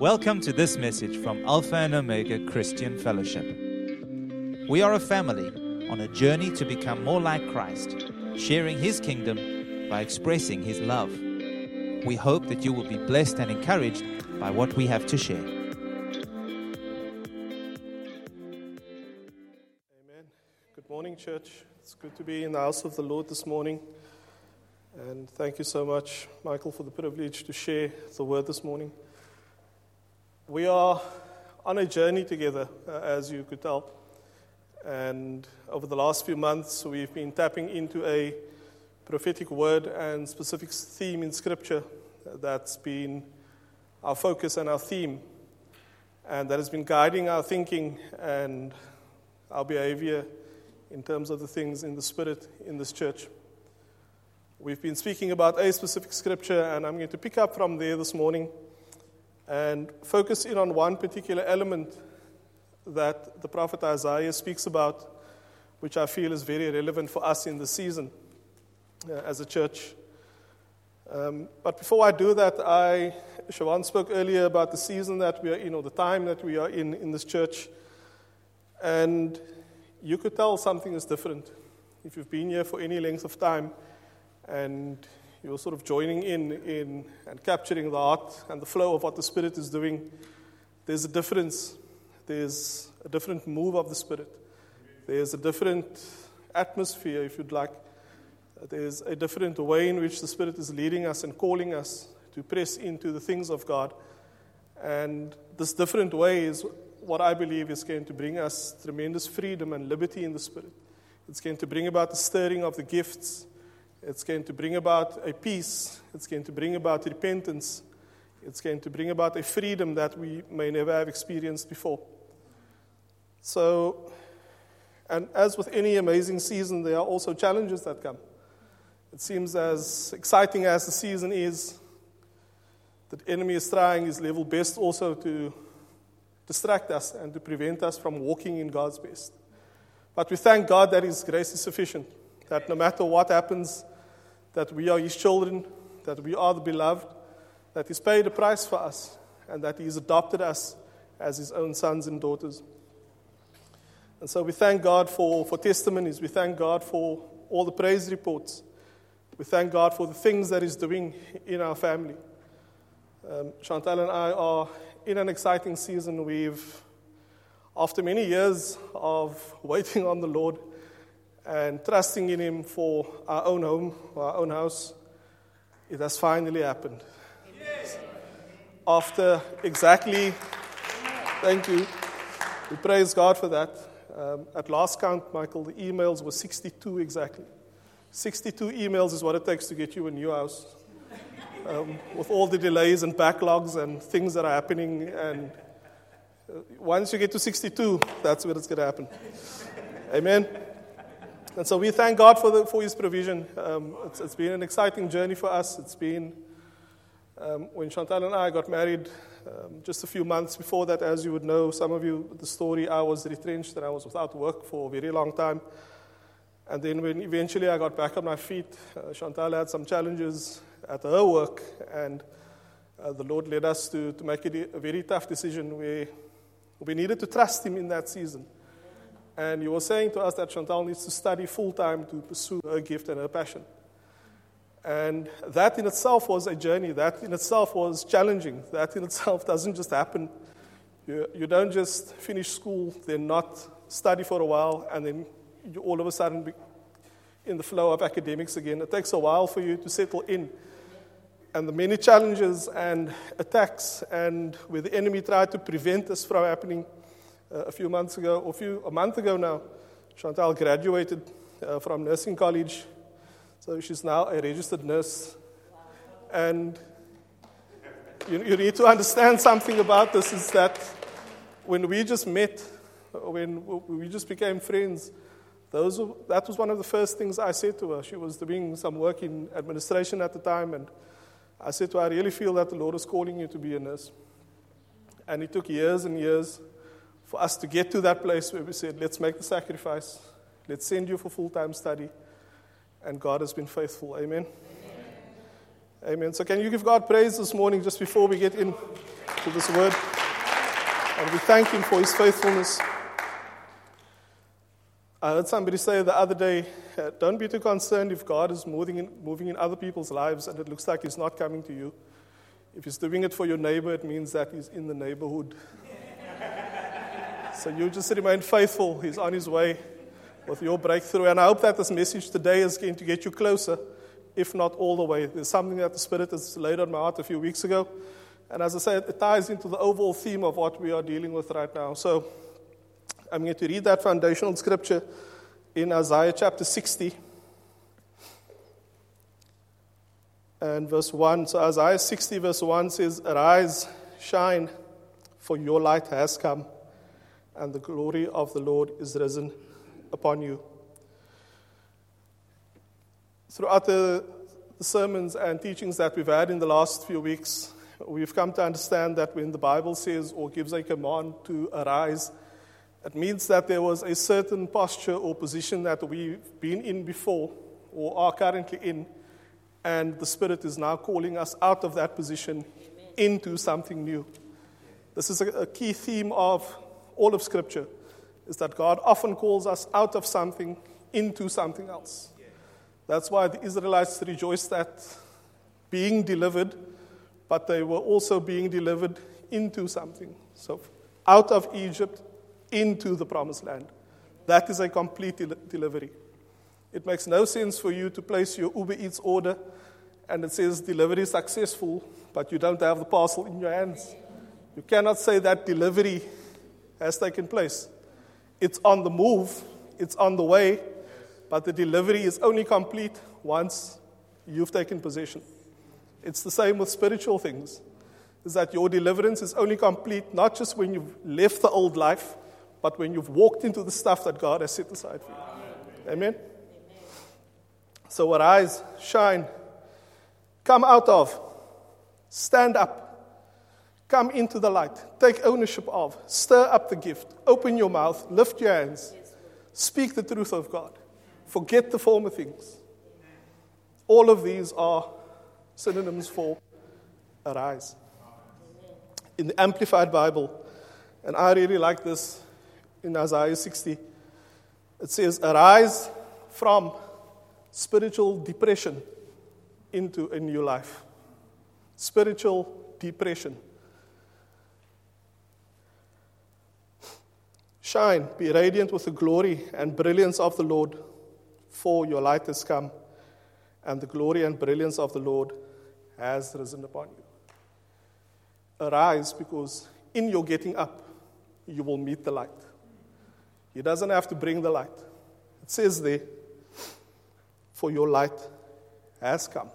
Welcome to this message from Alpha and Omega Christian Fellowship. We are a family on a journey to become more like Christ, sharing His kingdom by expressing His love. We hope that you will be blessed and encouraged by what we have to share. Amen. Good morning, church. It's good to be in the house of the Lord this morning. And thank you so much, Michael, for the privilege to share the word this morning. We are on a journey together, uh, as you could tell. And over the last few months, we've been tapping into a prophetic word and specific theme in Scripture that's been our focus and our theme, and that has been guiding our thinking and our behavior in terms of the things in the Spirit in this church. We've been speaking about a specific scripture, and I'm going to pick up from there this morning and focus in on one particular element that the prophet Isaiah speaks about, which I feel is very relevant for us in the season uh, as a church. Um, but before I do that, I, Siobhan spoke earlier about the season that we are in, or the time that we are in in this church. And you could tell something is different if you've been here for any length of time and you're sort of joining in, in and capturing the heart and the flow of what the Spirit is doing, there's a difference. There's a different move of the Spirit. There's a different atmosphere, if you'd like. There's a different way in which the Spirit is leading us and calling us to press into the things of God. And this different way is what I believe is going to bring us tremendous freedom and liberty in the Spirit. It's going to bring about the stirring of the gifts it's going to bring about a peace. It's going to bring about repentance. It's going to bring about a freedom that we may never have experienced before. So, and as with any amazing season, there are also challenges that come. It seems as exciting as the season is, the enemy is trying his level best also to distract us and to prevent us from walking in God's best. But we thank God that His grace is sufficient, that no matter what happens, that we are His children, that we are the beloved, that He's paid a price for us, and that He's adopted us as His own sons and daughters. And so we thank God for, for testimonies. We thank God for all the praise reports. We thank God for the things that He's doing in our family. Um, Chantal and I are in an exciting season. We've, after many years of waiting on the Lord, and trusting in Him for our own home, our own house, it has finally happened. Yes. After exactly, thank you. We praise God for that. Um, at last count, Michael, the emails were 62 exactly. 62 emails is what it takes to get you a new house. Um, with all the delays and backlogs and things that are happening. And uh, once you get to 62, that's where it's going to happen. Amen. And so we thank God for, the, for His provision. Um, it's, it's been an exciting journey for us. It's been, um, when Chantal and I got married, um, just a few months before that, as you would know, some of you, the story, I was retrenched and I was without work for a very long time. And then when eventually I got back on my feet, uh, Chantal had some challenges at her work, and uh, the Lord led us to, to make a, a very tough decision where we needed to trust Him in that season. And you were saying to us that Chantal needs to study full time to pursue her gift and her passion. And that in itself was a journey. That in itself was challenging. That in itself doesn't just happen. You, you don't just finish school, then not study for a while, and then you all of a sudden be in the flow of academics again. It takes a while for you to settle in. And the many challenges and attacks, and where the enemy tried to prevent this from happening, uh, a few months ago, or a, few, a month ago now, Chantal graduated uh, from nursing college. So she's now a registered nurse. And you, you need to understand something about this is that when we just met, when we just became friends, those, that was one of the first things I said to her. She was doing some work in administration at the time, and I said to her, I really feel that the Lord is calling you to be a nurse. And it took years and years for us to get to that place where we said, let's make the sacrifice, let's send you for full time study. And God has been faithful. Amen. Amen. So, can you give God praise this morning just before we get into this word? And we thank Him for His faithfulness. I heard somebody say the other day, uh, don't be too concerned if God is moving in, moving in other people's lives and it looks like He's not coming to you. If He's doing it for your neighbor, it means that He's in the neighborhood. So you just remain faithful. He's on His way with your breakthrough. And I hope that this message today is going to get you closer, if not all the way. There's something that the Spirit has laid on my heart a few weeks ago. And as I said, it ties into the overall theme of what we are dealing with right now. So I'm going to read that foundational scripture in Isaiah chapter 60 and verse 1. So Isaiah 60, verse 1 says, Arise, shine, for your light has come, and the glory of the Lord is risen upon you. Throughout the, the sermons and teachings that we've had in the last few weeks, we've come to understand that when the Bible says or gives a command to arise, it means that there was a certain posture or position that we've been in before or are currently in, and the Spirit is now calling us out of that position Amen. into something new. This is a key theme of all of Scripture, is that God often calls us out of something into something else. That's why the Israelites rejoiced at being delivered, but they were also being delivered into something. So, out of Egypt into the promised land. That is a complete del- delivery. It makes no sense for you to place your Uber Eats order and it says delivery successful, but you don't have the parcel in your hands. You cannot say that delivery has taken place. It's on the move, it's on the way, but the delivery is only complete once you've taken possession. It's the same with spiritual things. Is that your deliverance is only complete not just when you've left the old life, but when you've walked into the stuff that God has set aside for you. Amen? Amen. So, arise, shine, come out of, stand up, come into the light, take ownership of, stir up the gift, open your mouth, lift your hands, speak the truth of God, forget the former things. All of these are synonyms for arise. In the Amplified Bible, and I really like this in Isaiah 60. It says, Arise from spiritual depression into a new life. Spiritual depression. Shine, be radiant with the glory and brilliance of the Lord, for your light has come, and the glory and brilliance of the Lord has risen upon you. Arise, because in your getting up, you will meet the light. He doesn't have to bring the light. It says there, for your light has come.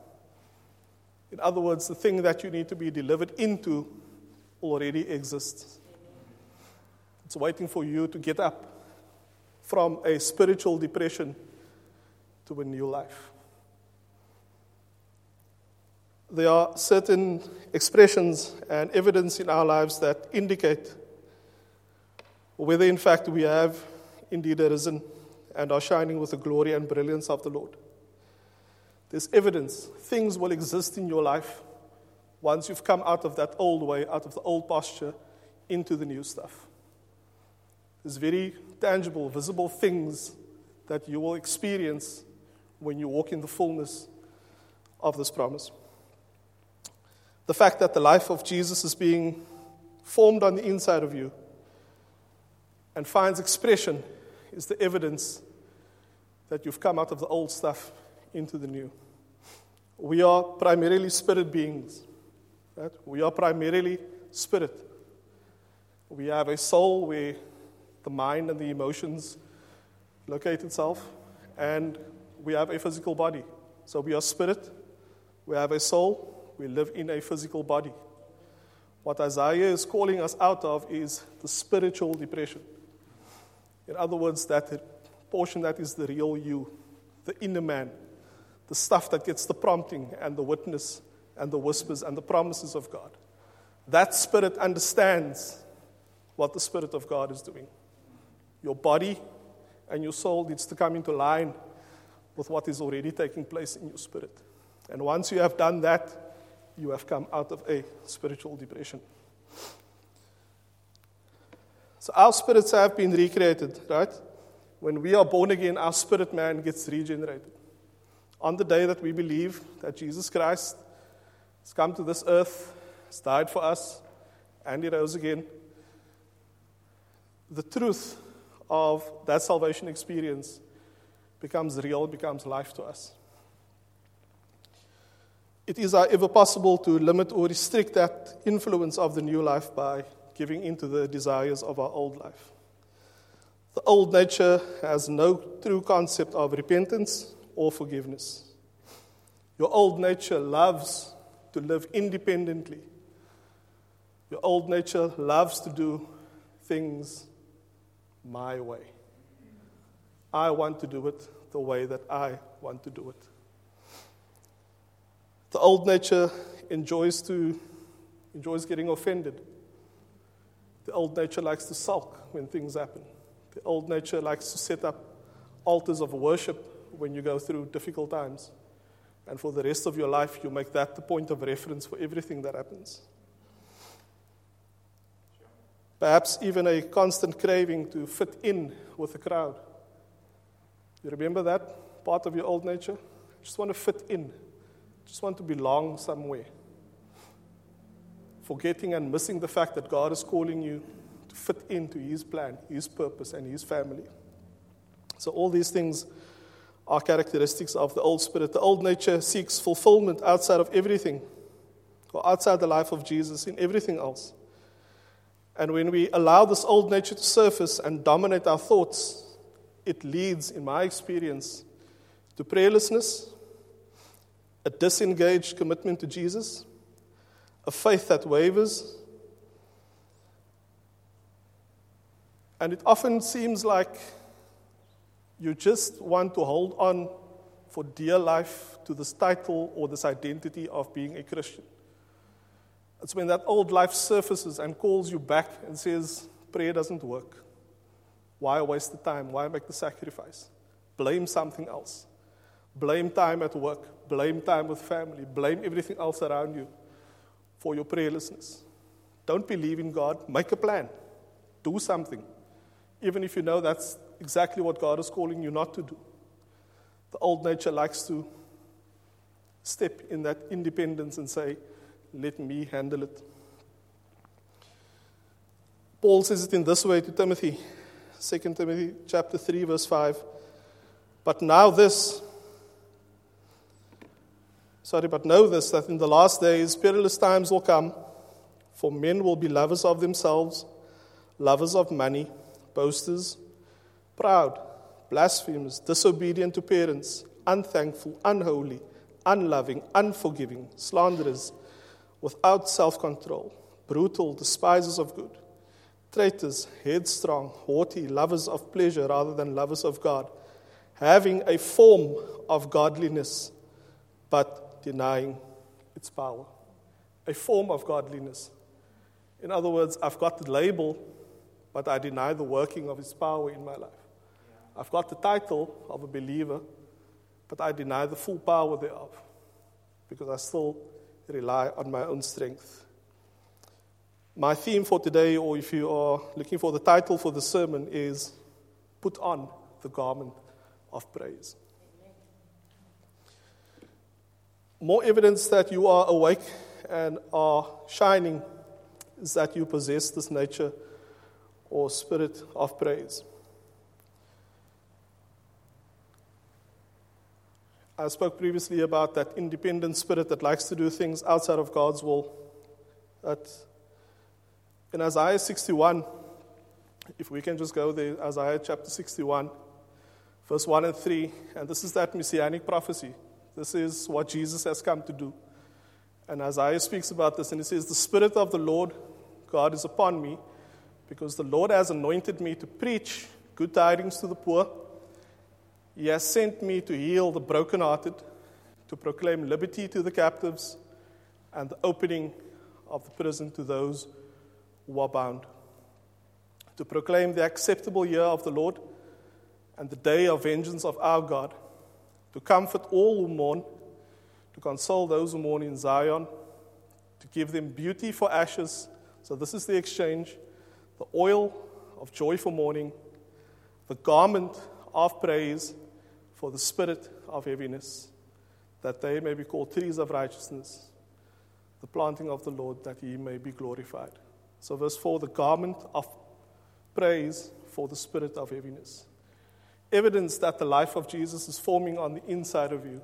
In other words, the thing that you need to be delivered into already exists. It's waiting for you to get up from a spiritual depression to a new life. There are certain expressions and evidence in our lives that indicate whether in fact we have indeed arisen and are shining with the glory and brilliance of the Lord. There's evidence. Things will exist in your life once you've come out of that old way, out of the old posture, into the new stuff. There's very tangible, visible things that you will experience when you walk in the fullness of this promise. The fact that the life of Jesus is being formed on the inside of you and finds expression is the evidence that you've come out of the old stuff into the new. We are primarily spirit beings. Right? We are primarily spirit. We have a soul where the mind and the emotions locate itself, and we have a physical body. So we are spirit, we have a soul, we live in a physical body. What Isaiah is calling us out of is the spiritual depression. In other words, that portion that is the real you, the inner man, the stuff that gets the prompting and the witness and the whispers and the promises of God. That spirit understands what the Spirit of God is doing. Your body and your soul needs to come into line with what is already taking place in your spirit. And once you have done that, you have come out of a spiritual depression. So our spirits have been recreated, right? When we are born again, our spirit man gets regenerated. On the day that we believe that Jesus Christ has come to this earth, has died for us, and he rose again, the truth of that salvation experience becomes real, becomes life to us. It is, uh, however, possible to limit or restrict that influence of the new life by giving into the desires of our old life. The old nature has no true concept of repentance or forgiveness. Your old nature loves to live independently. Your old nature loves to do things my way. I want to do it the way that I want to do it. The old nature enjoys to enjoys getting offended. The old nature likes to sulk when things happen. The old nature likes to set up altars of worship when you go through difficult times. And for the rest of your life, you make that the point of reference for everything that happens. Perhaps even a constant craving to fit in with the crowd. You remember that part of your old nature? Just want to fit in, just want to belong somewhere. Forgetting and missing the fact that God is calling you to fit into His plan, His purpose, and His family. So, all these things are characteristics of the old spirit. The old nature seeks fulfillment outside of everything, or outside the life of Jesus, in everything else. And when we allow this old nature to surface and dominate our thoughts, it leads, in my experience, to prayerlessness, a disengaged commitment to Jesus, a faith that wavers. And it often seems like you just want to hold on for dear life to this title or this identity of being a Christian. It's when that old life surfaces and calls you back and says, prayer doesn't work. Why waste the time? Why make the sacrifice? Blame something else. Blame time at work. Blame time with family. Blame everything else around you for your prayerlessness. Don't believe in God. Make a plan. Do something. Even if you know that's exactly what God is calling you not to do. The old nature likes to step in that independence and say, let me handle it. Paul says it in this way to Timothy, 2 Timothy chapter 3 verse 5. But now this Sorry, but know this that in the last days perilous times will come, for men will be lovers of themselves, lovers of money, boasters, proud, blasphemers, disobedient to parents, unthankful, unholy, unloving, unforgiving, slanderers without self control, brutal, despisers of good, traitors, headstrong, haughty, lovers of pleasure rather than lovers of God, having a form of godliness, but denying its power. A form of godliness. In other words, I've got the label, but I deny the working of its power in my life. I've got the title of a believer, but I deny the full power thereof because I still rely on my own strength. My theme for today, or if you are looking for the title for the sermon, is Put on the Garment of Praise. More evidence that you are awake and are shining is that you possess this nature or spirit of praise. I spoke previously about that independent spirit that likes to do things outside of God's will. That in Isaiah 61, if we can just go there, Isaiah chapter 61, verse 1 and 3, and this is that messianic prophecy. This is what Jesus has come to do. And Isaiah speaks about this, and he says, The Spirit of the Lord God is upon me, because the Lord has anointed me to preach good tidings to the poor. He has sent me to heal the brokenhearted, to proclaim liberty to the captives, and the opening of the prison to those who are bound, to proclaim the acceptable year of the Lord and the day of vengeance of our God, to comfort all who mourn, to console those who mourn in Zion, to give them beauty for ashes. So, this is the exchange. The oil of joy for mourning, the garment of praise for the spirit of heaviness, that they may be called trees of righteousness, the planting of the Lord, that he may be glorified. So, verse 4 the garment of praise for the spirit of heaviness. Evidence that the life of Jesus is forming on the inside of you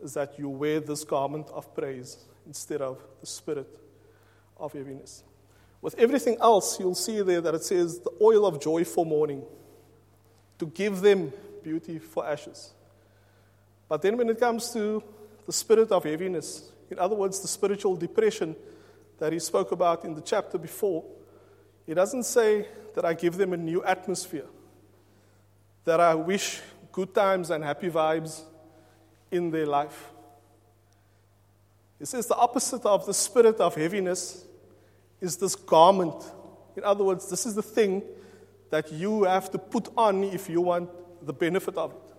is that you wear this garment of praise instead of the spirit of heaviness. With everything else, you'll see there that it says the oil of joy for mourning, to give them beauty for ashes. But then when it comes to the spirit of heaviness, in other words, the spiritual depression that he spoke about in the chapter before, he doesn't say that I give them a new atmosphere, that I wish good times and happy vibes in their life. He says the opposite of the spirit of heaviness is this garment. In other words, this is the thing that you have to put on if you want the benefit of it.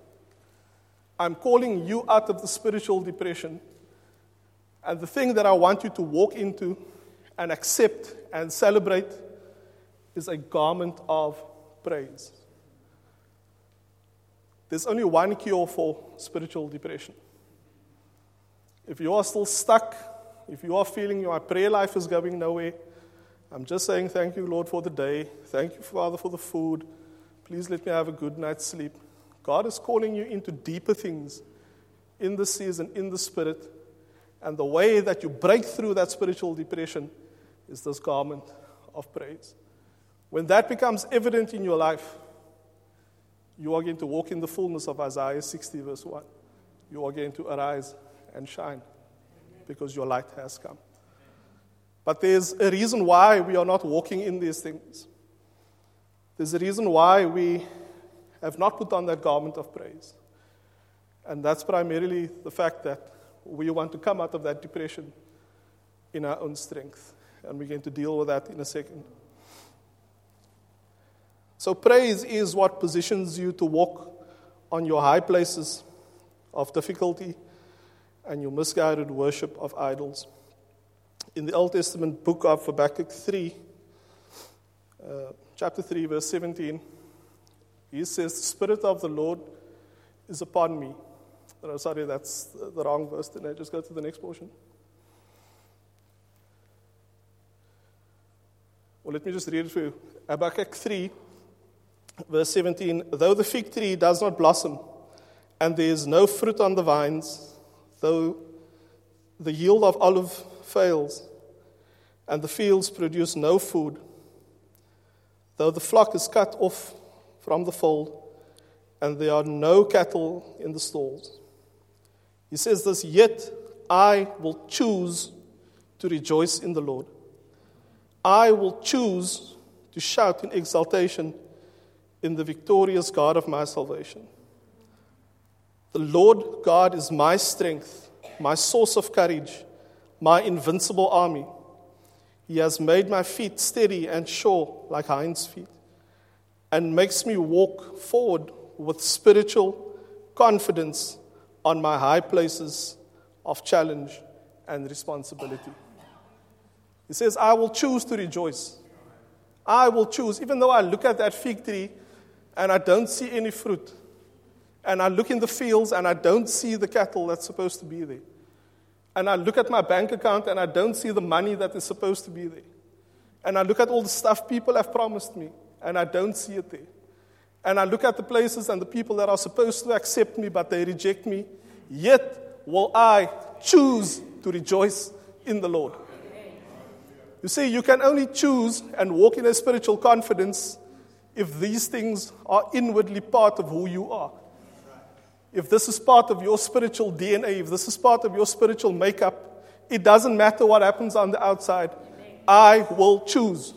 I'm calling you out of the spiritual depression. And the thing that I want you to walk into and accept and celebrate is a garment of praise. There's only one cure for spiritual depression. If you are still stuck, if you are feeling your prayer life is going nowhere, I'm just saying thank you, Lord, for the day. Thank you, Father, for the food. Please let me have a good night's sleep. God is calling you into deeper things in the season, in the spirit. And the way that you break through that spiritual depression is this garment of praise. When that becomes evident in your life, you are going to walk in the fullness of Isaiah 60, verse 1. You are going to arise and shine because your light has come. But there's a reason why we are not walking in these things. There's a reason why we have not put on that garment of praise. And that's primarily the fact that we want to come out of that depression in our own strength. And we're going to deal with that in a second. So, praise is what positions you to walk on your high places of difficulty and your misguided worship of idols. In the Old Testament book of Habakkuk 3, uh, chapter 3, verse 17, he says, The Spirit of the Lord is upon me. Oh, sorry, that's the wrong verse. Then I just go to the next portion. Well, let me just read it for you. Habakkuk 3, verse 17 Though the fig tree does not blossom, and there is no fruit on the vines, though the yield of olive fails, and the fields produce no food, though the flock is cut off from the fold, and there are no cattle in the stalls. He says this, yet I will choose to rejoice in the Lord. I will choose to shout in exultation in the victorious God of my salvation. The Lord God is my strength, my source of courage, my invincible army. He has made my feet steady and sure like hinds' feet, and makes me walk forward with spiritual confidence on my high places of challenge and responsibility. He says, I will choose to rejoice. I will choose, even though I look at that fig tree and I don't see any fruit. And I look in the fields and I don't see the cattle that's supposed to be there. And I look at my bank account and I don't see the money that is supposed to be there. And I look at all the stuff people have promised me and I don't see it there. And I look at the places and the people that are supposed to accept me but they reject me. Yet will I choose to rejoice in the Lord. You see, you can only choose and walk in a spiritual confidence if these things are inwardly part of who you are. If this is part of your spiritual DNA, if this is part of your spiritual makeup, it doesn't matter what happens on the outside. I will choose.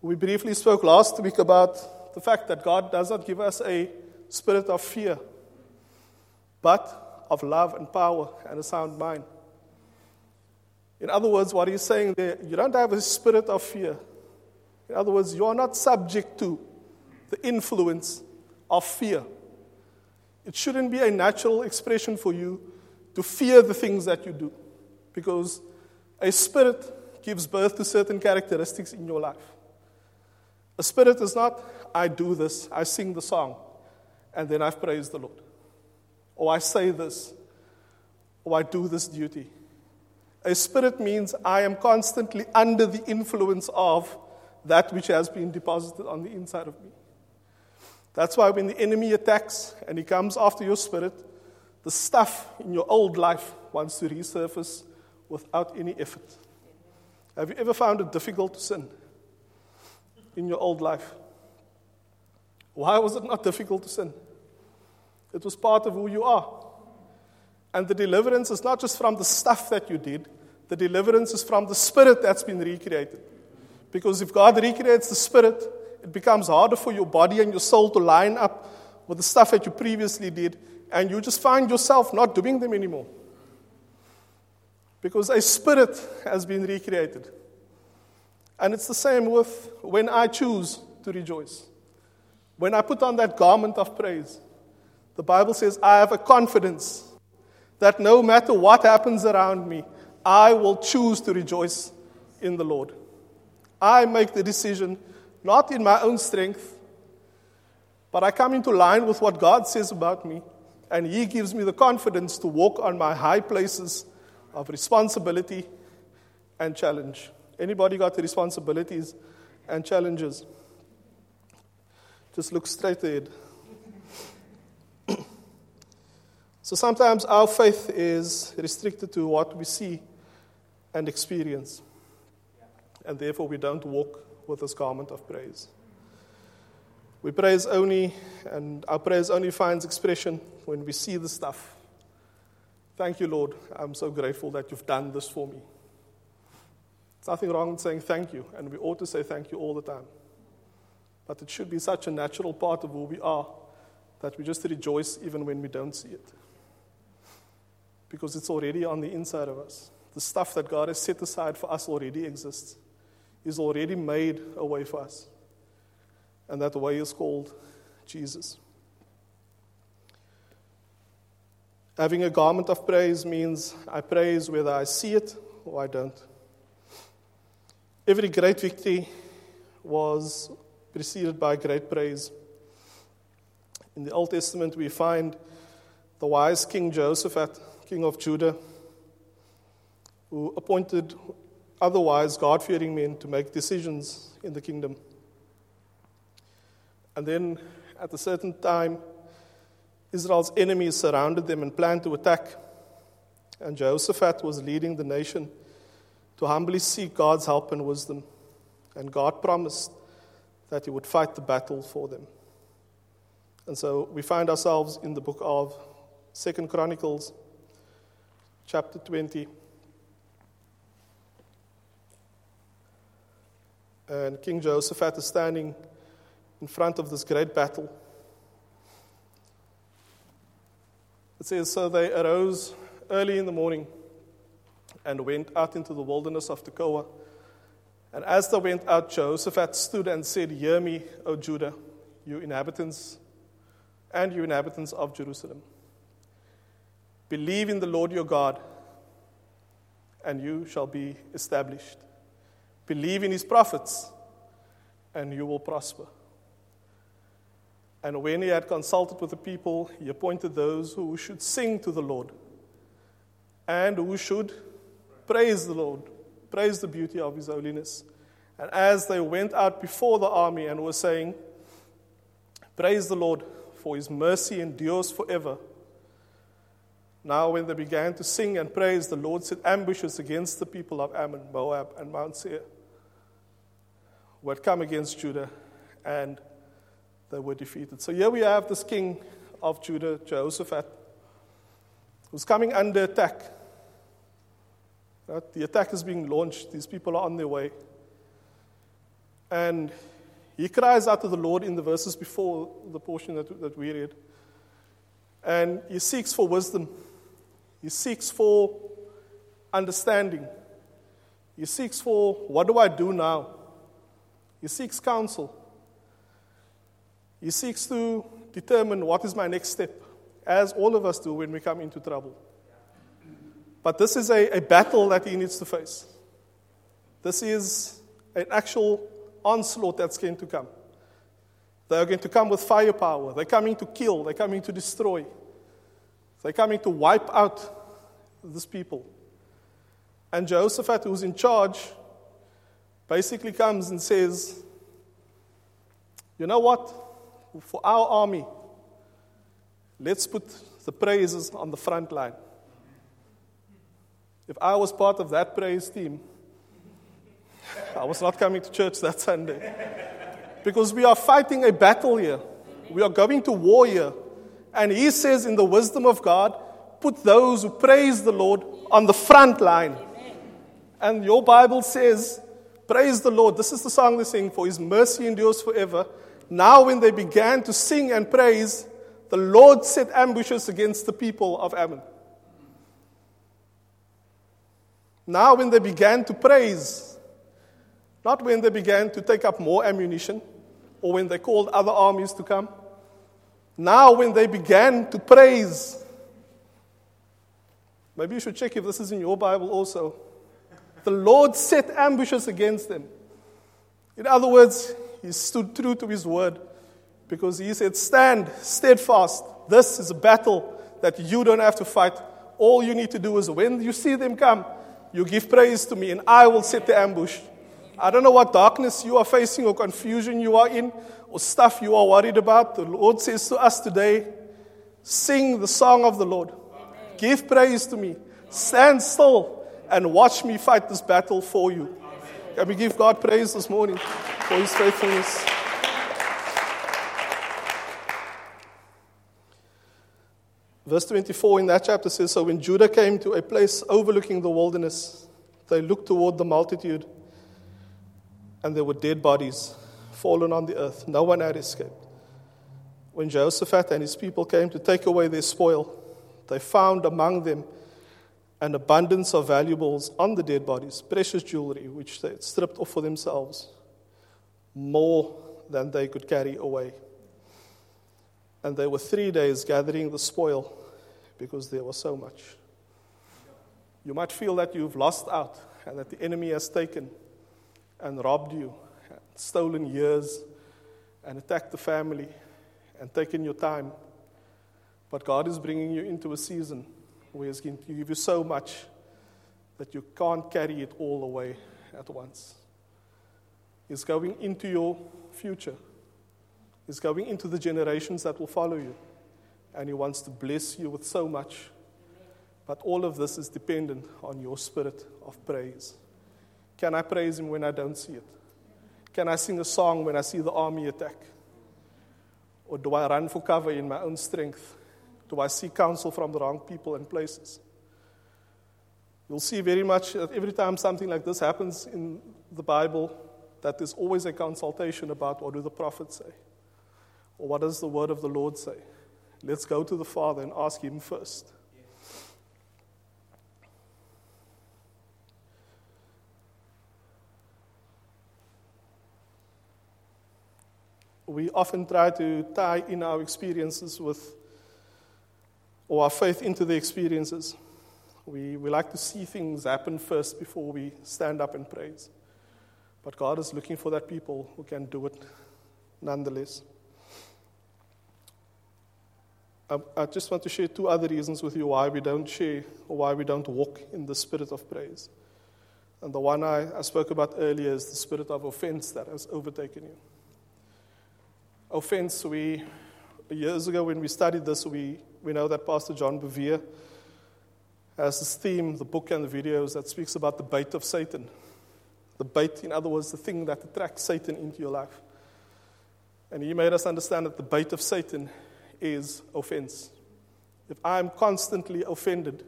We briefly spoke last week about the fact that God does not give us a spirit of fear, but of love and power and a sound mind. In other words, what he's saying there, you don't have a spirit of fear, in other words, you are not subject to the influence of fear. It shouldn't be a natural expression for you to fear the things that you do because a spirit gives birth to certain characteristics in your life. A spirit is not, I do this, I sing the song, and then I've praised the Lord. Or I say this, or I do this duty. A spirit means I am constantly under the influence of that which has been deposited on the inside of me. That's why when the enemy attacks and he comes after your spirit, the stuff in your old life wants to resurface without any effort. Have you ever found it difficult to sin in your old life? Why was it not difficult to sin? It was part of who you are. And the deliverance is not just from the stuff that you did, the deliverance is from the spirit that's been recreated. Because if God recreates the spirit, it becomes harder for your body and your soul to line up with the stuff that you previously did, and you just find yourself not doing them anymore. Because a spirit has been recreated. And it's the same with when I choose to rejoice. When I put on that garment of praise, the Bible says, I have a confidence that no matter what happens around me, I will choose to rejoice in the Lord. I make the decision not in my own strength, but I come into line with what God says about me, and He gives me the confidence to walk on my high places of responsibility and challenge. Anybody got the responsibilities and challenges? Just look straight ahead. so sometimes our faith is restricted to what we see and experience and therefore we don't walk with this garment of praise. We praise only, and our praise only finds expression when we see the stuff. Thank you, Lord. I'm so grateful that you've done this for me. There's nothing wrong with saying thank you, and we ought to say thank you all the time. But it should be such a natural part of who we are that we just rejoice even when we don't see it. Because it's already on the inside of us. The stuff that God has set aside for us already exists. He's already made a way for us. And that way is called Jesus. Having a garment of praise means I praise whether I see it or I don't. Every great victory was preceded by great praise. In the Old Testament, we find the wise King Jehoshaphat, king of Judah, who appointed otherwise God fearing men to make decisions in the kingdom. And then at a certain time, Israel's enemies surrounded them and planned to attack. And Jehoshaphat was leading the nation to humbly seek God's help and wisdom. And God promised that He would fight the battle for them. And so we find ourselves in the book of Second Chronicles, chapter 20. And King Jehoshaphat is standing in front of this great battle. It says, So they arose early in the morning and went out into the wilderness of Tekoa. And as they went out, Jehoshaphat stood and said, Hear me, O Judah, you inhabitants, and you inhabitants of Jerusalem. Believe in the Lord your God, and you shall be established. Believe in his prophets, and you will prosper. And when he had consulted with the people, he appointed those who should sing to the Lord and who should praise the Lord, praise the beauty of his holiness. And as they went out before the army and were saying, Praise the Lord, for his mercy endures forever. Now, when they began to sing and praise, the Lord set ambushes against the people of Ammon, Moab, and Mount Seir who had come against Judah, and they were defeated. So here we have this king of Judah, Jehoshaphat, who's coming under attack. Right? The attack is being launched, these people are on their way. And he cries out to the Lord in the verses before the portion that, that we read. And he seeks for wisdom, he seeks for understanding, he seeks for what do I do now? He seeks counsel. He seeks to determine what is my next step. as all of us do when we come into trouble. But this is a, a battle that he needs to face. This is an actual onslaught that's going to come. They are going to come with firepower. They're coming to kill. They're coming to destroy. They're coming to wipe out these people. And Jehoshaphat, who's in charge, basically comes and says, You know what? For our army, let's put the praises on the front line. If I was part of that praise team, I was not coming to church that Sunday. Because we are fighting a battle here. We are going to war here. And he says, in the wisdom of God, put those who praise the Lord on the front line. And your Bible says, Praise the Lord. This is the song they sing, for his mercy endures forever. Now, when they began to sing and praise, the Lord set ambushes against the people of Ammon. Now, when they began to praise, not when they began to take up more ammunition or when they called other armies to come, now, when they began to praise, maybe you should check if this is in your Bible also. The Lord set ambushes against them. In other words, he stood true to his word because he said, Stand steadfast. This is a battle that you don't have to fight. All you need to do is when you see them come, you give praise to me, and I will set the ambush. I don't know what darkness you are facing or confusion you are in or stuff you are worried about. The Lord says to us today sing the song of the Lord. Amen. Give praise to me. Stand still and watch me fight this battle for you. Amen. Can we give God praise this morning for his faithfulness? Verse 24 in that chapter says So when Judah came to a place overlooking the wilderness, they looked toward the multitude, and there were dead bodies fallen on the earth. No one had escaped. When Jehoshaphat and his people came to take away their spoil, they found among them an abundance of valuables on the dead bodies, precious jewelry, which they had stripped off for themselves, more than they could carry away. And they were three days gathering the spoil because there was so much. You might feel that you've lost out and that the enemy has taken and robbed you, and stolen years, and attacked the family and taken your time. But God is bringing you into a season where He's going to give you so much that you can't carry it all away at once. He's going into your future is going into the generations that will follow you. And He wants to bless you with so much. But all of this is dependent on your spirit of praise. Can I praise Him when I don't see it? Can I sing a song when I see the army attack? Or do I run for cover in my own strength? Do I seek counsel from the wrong people and places? You'll see very much that every time something like this happens in the Bible, that there's always a consultation about what do the prophets say. Or what does the word of the Lord say? Let's go to the Father and ask Him first. We often try to tie in our experiences with, or our faith into the experiences. We, we like to see things happen first before we stand up and praise. But God is looking for that people who can do it nonetheless. I, I just want to share two other reasons with you why we don't share or why we don't walk in the spirit of praise. And the one I, I spoke about earlier is the spirit of offense that has overtaken you. Offense, we, years ago when we studied this, we, we know that Pastor John Bevere has this theme, the book and the videos, that speaks about the bait of Satan. The bait, in other words, the thing that attracts Satan into your life. And he made us understand that the bait of Satan is offense. If I'm constantly offended,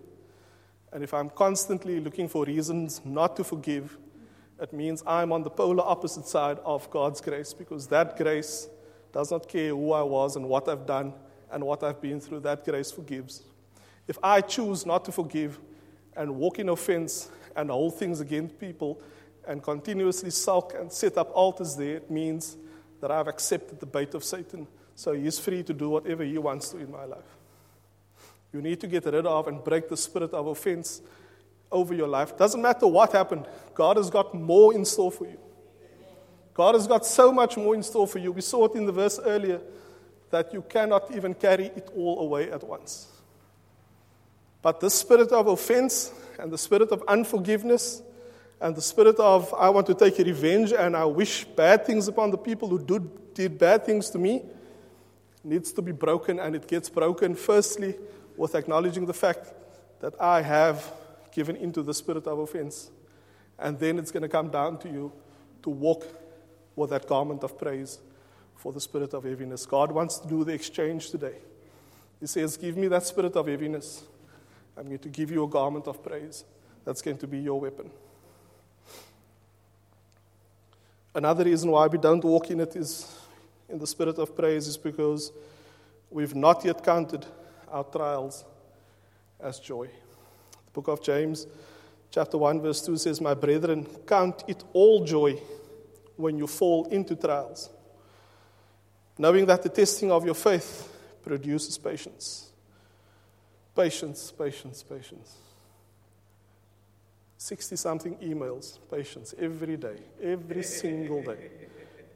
and if I'm constantly looking for reasons not to forgive, it means I'm on the polar opposite side of God's grace because that grace does not care who I was and what I've done and what I've been through. That grace forgives. If I choose not to forgive and walk in offense and hold things against people and continuously sulk and set up altars there, it means that I've accepted the bait of Satan so he is free to do whatever he wants to in my life. You need to get rid of and break the spirit of offense over your life. Doesn't matter what happened, God has got more in store for you. God has got so much more in store for you. We saw it in the verse earlier that you cannot even carry it all away at once. But the spirit of offense and the spirit of unforgiveness and the spirit of I want to take revenge and I wish bad things upon the people who did, did bad things to me needs to be broken, and it gets broken firstly with acknowledging the fact that I have given into the spirit of offense. And then it's going to come down to you to walk with that garment of praise for the spirit of heaviness. God wants to do the exchange today. He says, Give me that spirit of heaviness. I'm going to give you a garment of praise. That's going to be your weapon. Another reason why we don't walk in it is in the spirit of praise is because we've not yet counted our trials as joy. The book of James, chapter 1, verse 2 says, My brethren, count it all joy when you fall into trials, knowing that the testing of your faith produces patience. Patience, patience, patience. 60 something emails, patience, every day, every single day.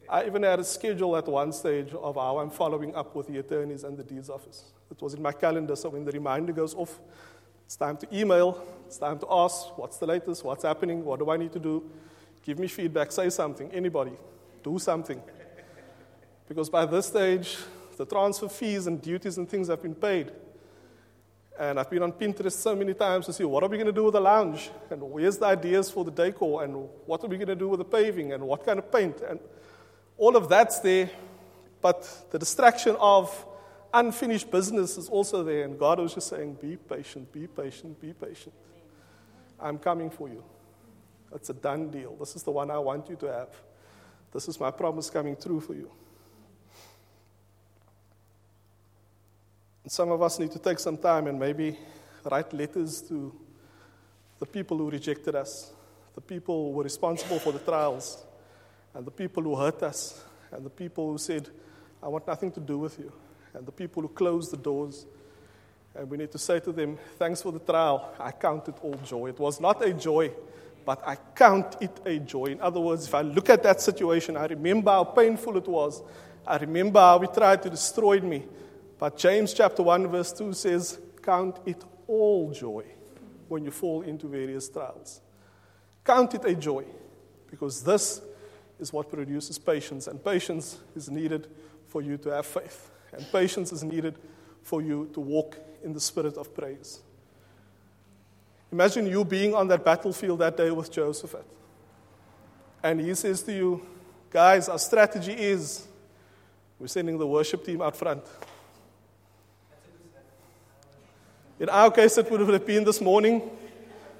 I even had a schedule at one stage of how I'm following up with the attorneys and the deeds office. It was in my calendar, so when the reminder goes off, it's time to email, it's time to ask what's the latest, what's happening, what do I need to do? Give me feedback, say something, anybody, do something. Because by this stage, the transfer fees and duties and things have been paid. And I've been on Pinterest so many times to see what are we going to do with the lounge? And where's the ideas for the decor? And what are we going to do with the paving? And what kind of paint? And all of that's there. But the distraction of unfinished business is also there. And God was just saying, be patient, be patient, be patient. I'm coming for you. It's a done deal. This is the one I want you to have. This is my promise coming through for you. Some of us need to take some time and maybe write letters to the people who rejected us, the people who were responsible for the trials, and the people who hurt us, and the people who said, I want nothing to do with you, and the people who closed the doors. And we need to say to them, Thanks for the trial. I count it all joy. It was not a joy, but I count it a joy. In other words, if I look at that situation, I remember how painful it was. I remember how he tried to destroy me. But James chapter 1, verse 2 says, Count it all joy when you fall into various trials. Count it a joy, because this is what produces patience, and patience is needed for you to have faith, and patience is needed for you to walk in the spirit of praise. Imagine you being on that battlefield that day with Joseph, and he says to you, Guys, our strategy is we're sending the worship team out front. In our case, it would have been this morning.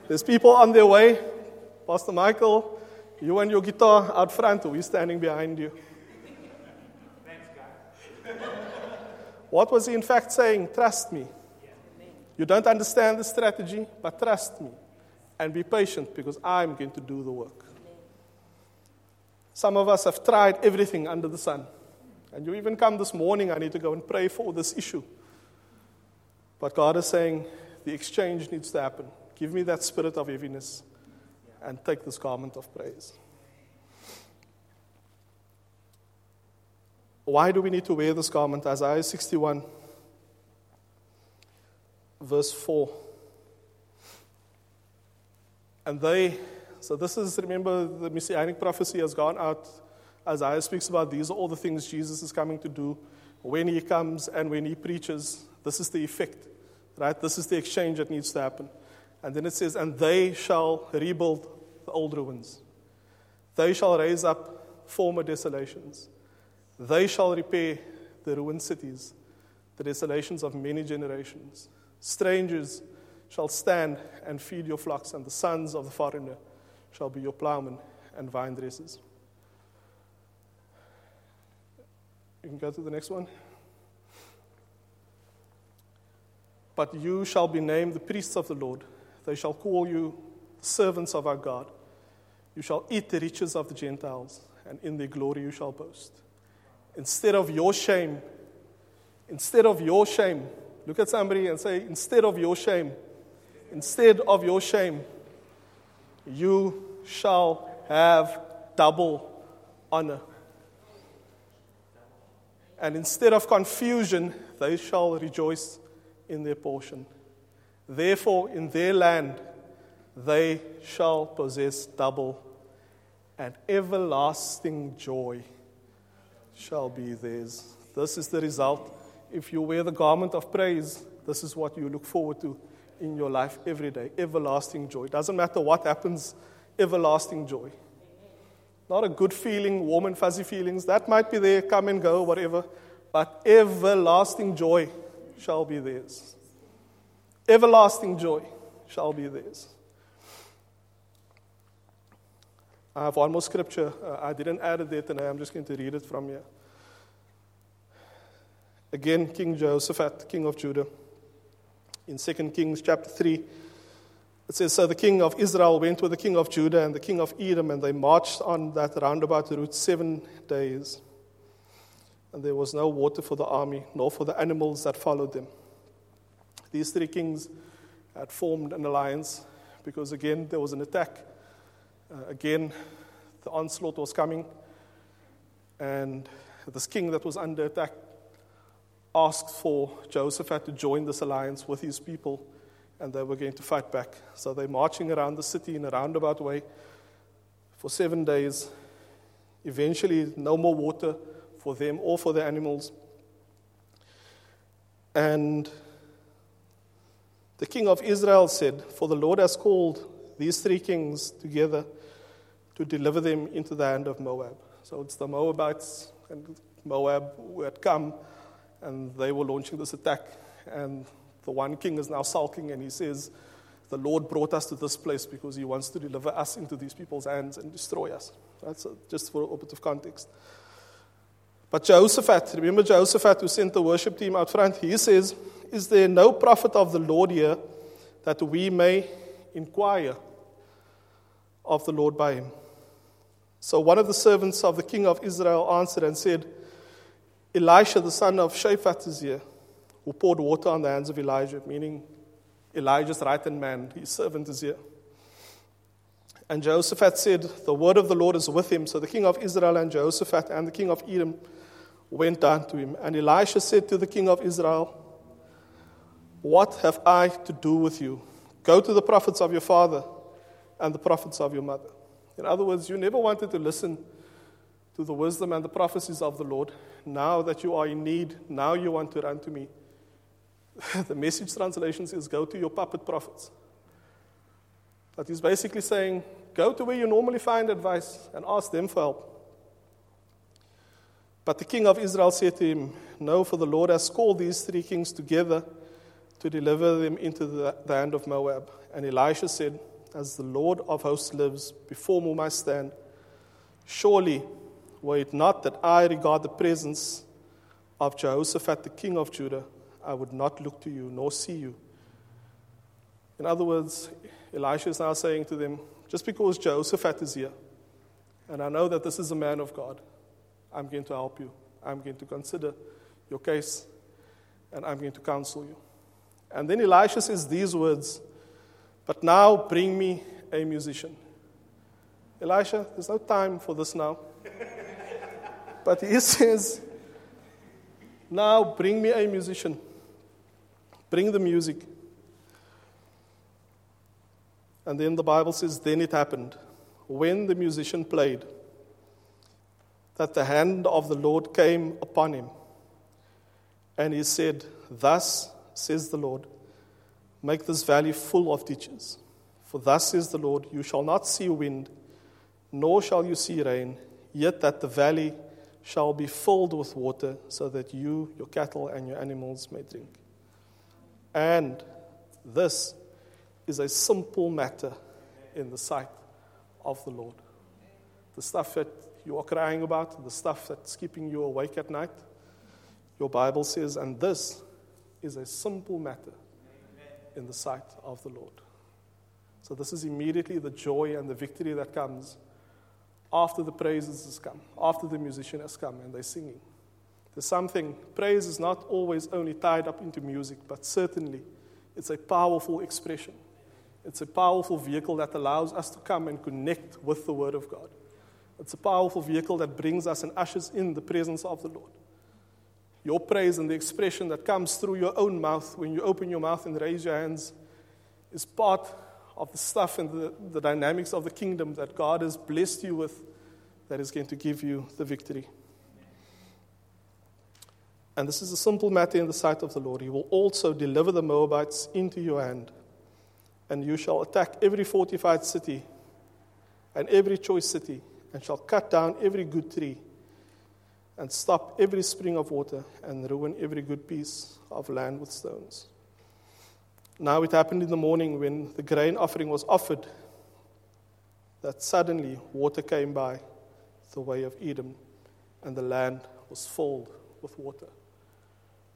There's people on their way. Pastor Michael, you and your guitar out front, we're standing behind you. What was he in fact saying? Trust me. You don't understand the strategy, but trust me. And be patient because I'm going to do the work. Some of us have tried everything under the sun. And you even come this morning, I need to go and pray for this issue. But God is saying the exchange needs to happen. Give me that spirit of heaviness and take this garment of praise. Why do we need to wear this garment? Isaiah 61, verse 4. And they, so this is, remember, the messianic prophecy has gone out. Isaiah speaks about these are all the things Jesus is coming to do when he comes and when he preaches. This is the effect. Right? This is the exchange that needs to happen. And then it says, And they shall rebuild the old ruins. They shall raise up former desolations. They shall repair the ruined cities, the desolations of many generations. Strangers shall stand and feed your flocks, and the sons of the foreigner shall be your plowmen and vine dressers. You can go to the next one. But you shall be named the priests of the Lord. They shall call you servants of our God. You shall eat the riches of the Gentiles, and in their glory you shall boast. Instead of your shame, instead of your shame, Look at somebody and say, instead of your shame, instead of your shame, you shall have double honor. And instead of confusion, they shall rejoice in their portion. Therefore, in their land, they shall possess double, and everlasting joy shall be theirs. This is the result. If you wear the garment of praise, this is what you look forward to in your life every day everlasting joy. Doesn't matter what happens, everlasting joy. Not a good feeling, warm and fuzzy feelings. That might be there, come and go, whatever. But everlasting joy shall be theirs. Everlasting joy shall be theirs. I have one more scripture. Uh, I didn't add it there. I'm just going to read it from here. Again, King Jehoshaphat, king of Judah, in 2 Kings chapter 3, it says, So the king of Israel went with the king of Judah and the king of Edom, and they marched on that roundabout route seven days. And there was no water for the army, nor for the animals that followed them. These three kings had formed an alliance because, again, there was an attack. Uh, again, the onslaught was coming. And this king that was under attack asked for Jehoshaphat to join this alliance with his people, and they were going to fight back. So they're marching around the city in a roundabout way for seven days. Eventually, no more water for them or for the animals. And the king of Israel said, For the Lord has called these three kings together to deliver them into the hand of Moab. So it's the Moabites and Moab who had come and they were launching this attack. And the one king is now sulking and he says, The Lord brought us to this place because he wants to deliver us into these people's hands and destroy us. That's just for a bit of context. But Jehoshaphat, remember Jehoshaphat who sent the worship team out front? He says, Is there no prophet of the Lord here that we may inquire of the Lord by him? So one of the servants of the king of Israel answered and said, Elisha, the son of Shaphat, is here, who poured water on the hands of Elijah, meaning Elijah's right hand man, his servant is here. And Jehoshaphat said, The word of the Lord is with him. So the king of Israel and Jehoshaphat and the king of Edom went down to him. And Elisha said to the king of Israel, What have I to do with you? Go to the prophets of your father and the prophets of your mother. In other words, you never wanted to listen to the wisdom and the prophecies of the Lord. Now that you are in need, now you want to run to me. the message translation says, Go to your puppet prophets. That is basically saying, Go to where you normally find advice and ask them for help. But the king of Israel said to him, No, for the Lord has called these three kings together to deliver them into the, the hand of Moab. And Elisha said, As the Lord of hosts lives, before whom I stand, surely were it not that I regard the presence of Jehoshaphat, the king of Judah, I would not look to you nor see you. In other words, Elisha is now saying to them, just because Jehoshaphat is here, and I know that this is a man of God, I'm going to help you. I'm going to consider your case, and I'm going to counsel you. And then Elisha says these words, But now bring me a musician. Elisha, there's no time for this now. but he says, Now bring me a musician. Bring the music. And then the Bible says, Then it happened, when the musician played, that the hand of the Lord came upon him. And he said, Thus says the Lord, make this valley full of ditches. For thus says the Lord, you shall not see wind, nor shall you see rain, yet that the valley shall be filled with water, so that you, your cattle, and your animals may drink. And this is a simple matter in the sight of the Lord. The stuff that you are crying about, the stuff that's keeping you awake at night, your Bible says, and this is a simple matter in the sight of the Lord. So, this is immediately the joy and the victory that comes after the praises has come, after the musician has come and they're singing. There's something, praise is not always only tied up into music, but certainly it's a powerful expression. It's a powerful vehicle that allows us to come and connect with the Word of God. It's a powerful vehicle that brings us and ushers in the presence of the Lord. Your praise and the expression that comes through your own mouth when you open your mouth and raise your hands is part of the stuff and the, the dynamics of the kingdom that God has blessed you with that is going to give you the victory. And this is a simple matter in the sight of the Lord. He will also deliver the Moabites into your hand, and you shall attack every fortified city and every choice city, and shall cut down every good tree, and stop every spring of water, and ruin every good piece of land with stones. Now it happened in the morning when the grain offering was offered that suddenly water came by the way of Edom, and the land was filled with water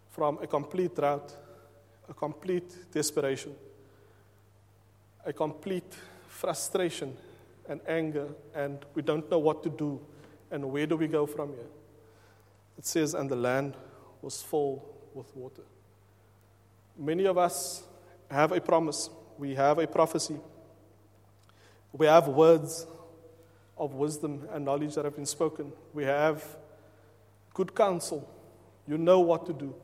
from a complete drought, a complete desperation, a complete frustration and anger, and we don't know what to do and where do we go from here. It says, and the land was full with water. Many of us have a promise, we have a prophecy, we have words of wisdom and knowledge that have been spoken, we have good counsel. You know what to do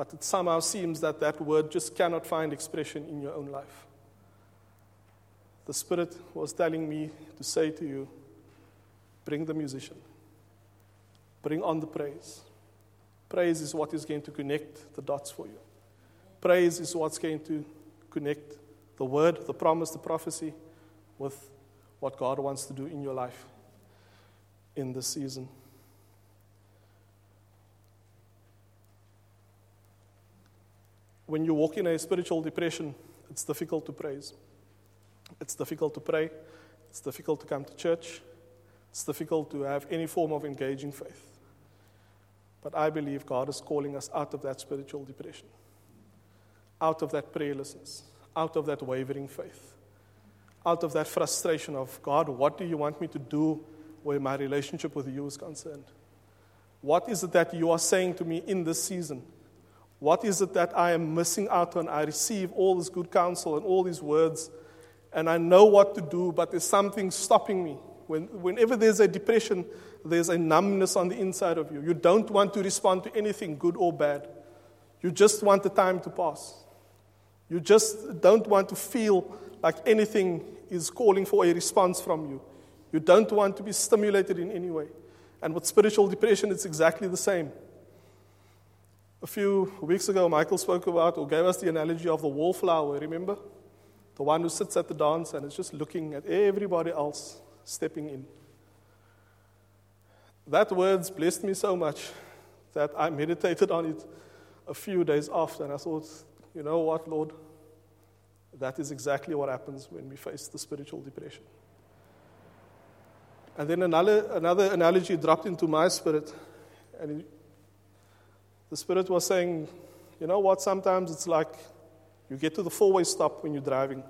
but it somehow seems that that word just cannot find expression in your own life. The Spirit was telling me to say to you bring the musician, bring on the praise. Praise is what is going to connect the dots for you. Praise is what's going to connect the word, the promise, the prophecy with what God wants to do in your life in this season. when you walk in a spiritual depression, it's difficult to praise. It's difficult to pray. It's difficult to come to church. It's difficult to have any form of engaging faith. But I believe God is calling us out of that spiritual depression, out of that prayerlessness, out of that wavering faith, out of that frustration of God, what do you want me to do where my relationship with you is concerned? What is it that you are saying to me in this season? What is it that I am missing out on? I receive all this good counsel and all these words, and I know what to do, but there's something stopping me. When, whenever there's a depression, there's a numbness on the inside of you. You don't want to respond to anything, good or bad. You just want the time to pass. You just don't want to feel like anything is calling for a response from you. You don't want to be stimulated in any way. And with spiritual depression, it's exactly the same. A few weeks ago, Michael spoke about or gave us the analogy of the wallflower, remember? The one who sits at the dance and is just looking at everybody else stepping in. That words blessed me so much that I meditated on it a few days after, and I thought, you know what, Lord? That is exactly what happens when we face the spiritual depression. And then another, another analogy dropped into my spirit, and the Spirit was saying, you know what, sometimes it's like you get to the four way stop when you're driving,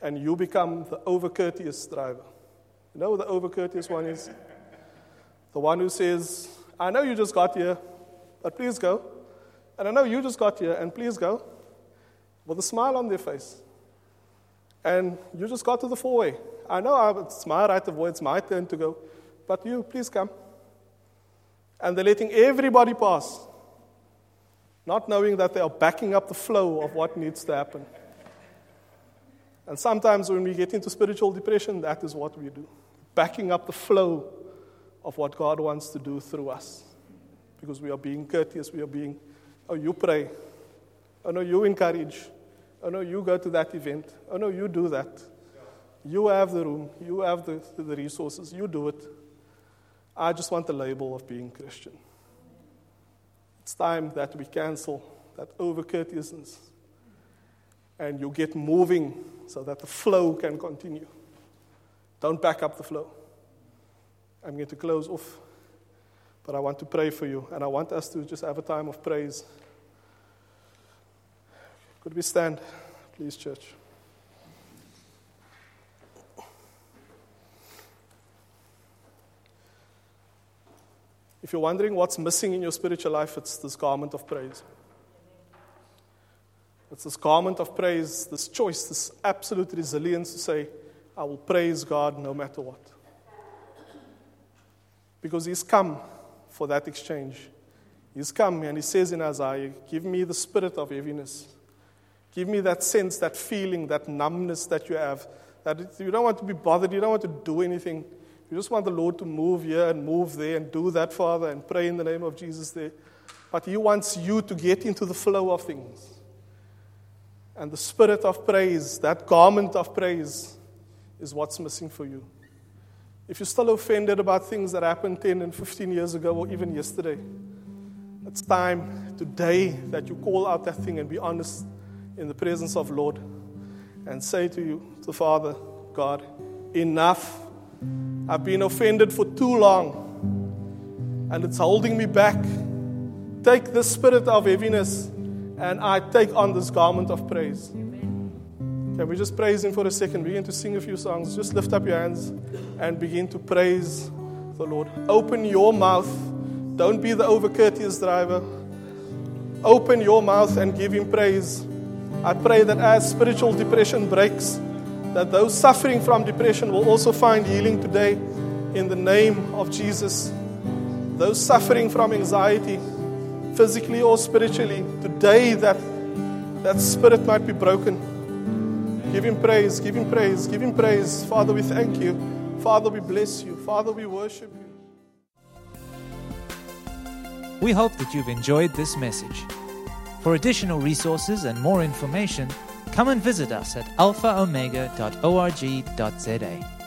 and you become the over courteous driver. You know the over courteous one is? The one who says, I know you just got here, but please go. And I know you just got here, and please go. With a smile on their face. And you just got to the four way. I know it's my right of way, it's my turn to go, but you, please come and they're letting everybody pass, not knowing that they are backing up the flow of what needs to happen. And sometimes when we get into spiritual depression, that is what we do backing up the flow of what God wants to do through us. Because we are being courteous, we are being, oh, you pray. Oh, no, you encourage. Oh, no, you go to that event. Oh, no, you do that. You have the room, you have the, the resources, you do it. I just want the label of being Christian. It's time that we cancel that over courteousness and you get moving so that the flow can continue. Don't back up the flow. I'm going to close off, but I want to pray for you and I want us to just have a time of praise. Could we stand, please, church? If you're wondering what's missing in your spiritual life, it's this garment of praise. It's this garment of praise, this choice, this absolute resilience to say, I will praise God no matter what. Because He's come for that exchange. He's come and He says in Isaiah, Give me the spirit of heaviness. Give me that sense, that feeling, that numbness that you have. That you don't want to be bothered, you don't want to do anything. You just want the Lord to move here and move there and do that, Father, and pray in the name of Jesus there. But He wants you to get into the flow of things. And the spirit of praise, that garment of praise, is what's missing for you. If you're still offended about things that happened 10 and 15 years ago or even yesterday, it's time today that you call out that thing and be honest in the presence of Lord and say to you, to Father, God, enough. I've been offended for too long and it's holding me back. Take the spirit of heaviness and I take on this garment of praise. Can we just praise Him for a second? Begin to sing a few songs. Just lift up your hands and begin to praise the Lord. Open your mouth. Don't be the over courteous driver. Open your mouth and give Him praise. I pray that as spiritual depression breaks, that those suffering from depression will also find healing today in the name of Jesus. Those suffering from anxiety, physically or spiritually, today that that spirit might be broken. Give him praise, give him praise, give him praise. Father, we thank you. Father, we bless you. Father, we worship you. We hope that you've enjoyed this message. For additional resources and more information, come and visit us at alphaomega.org.za.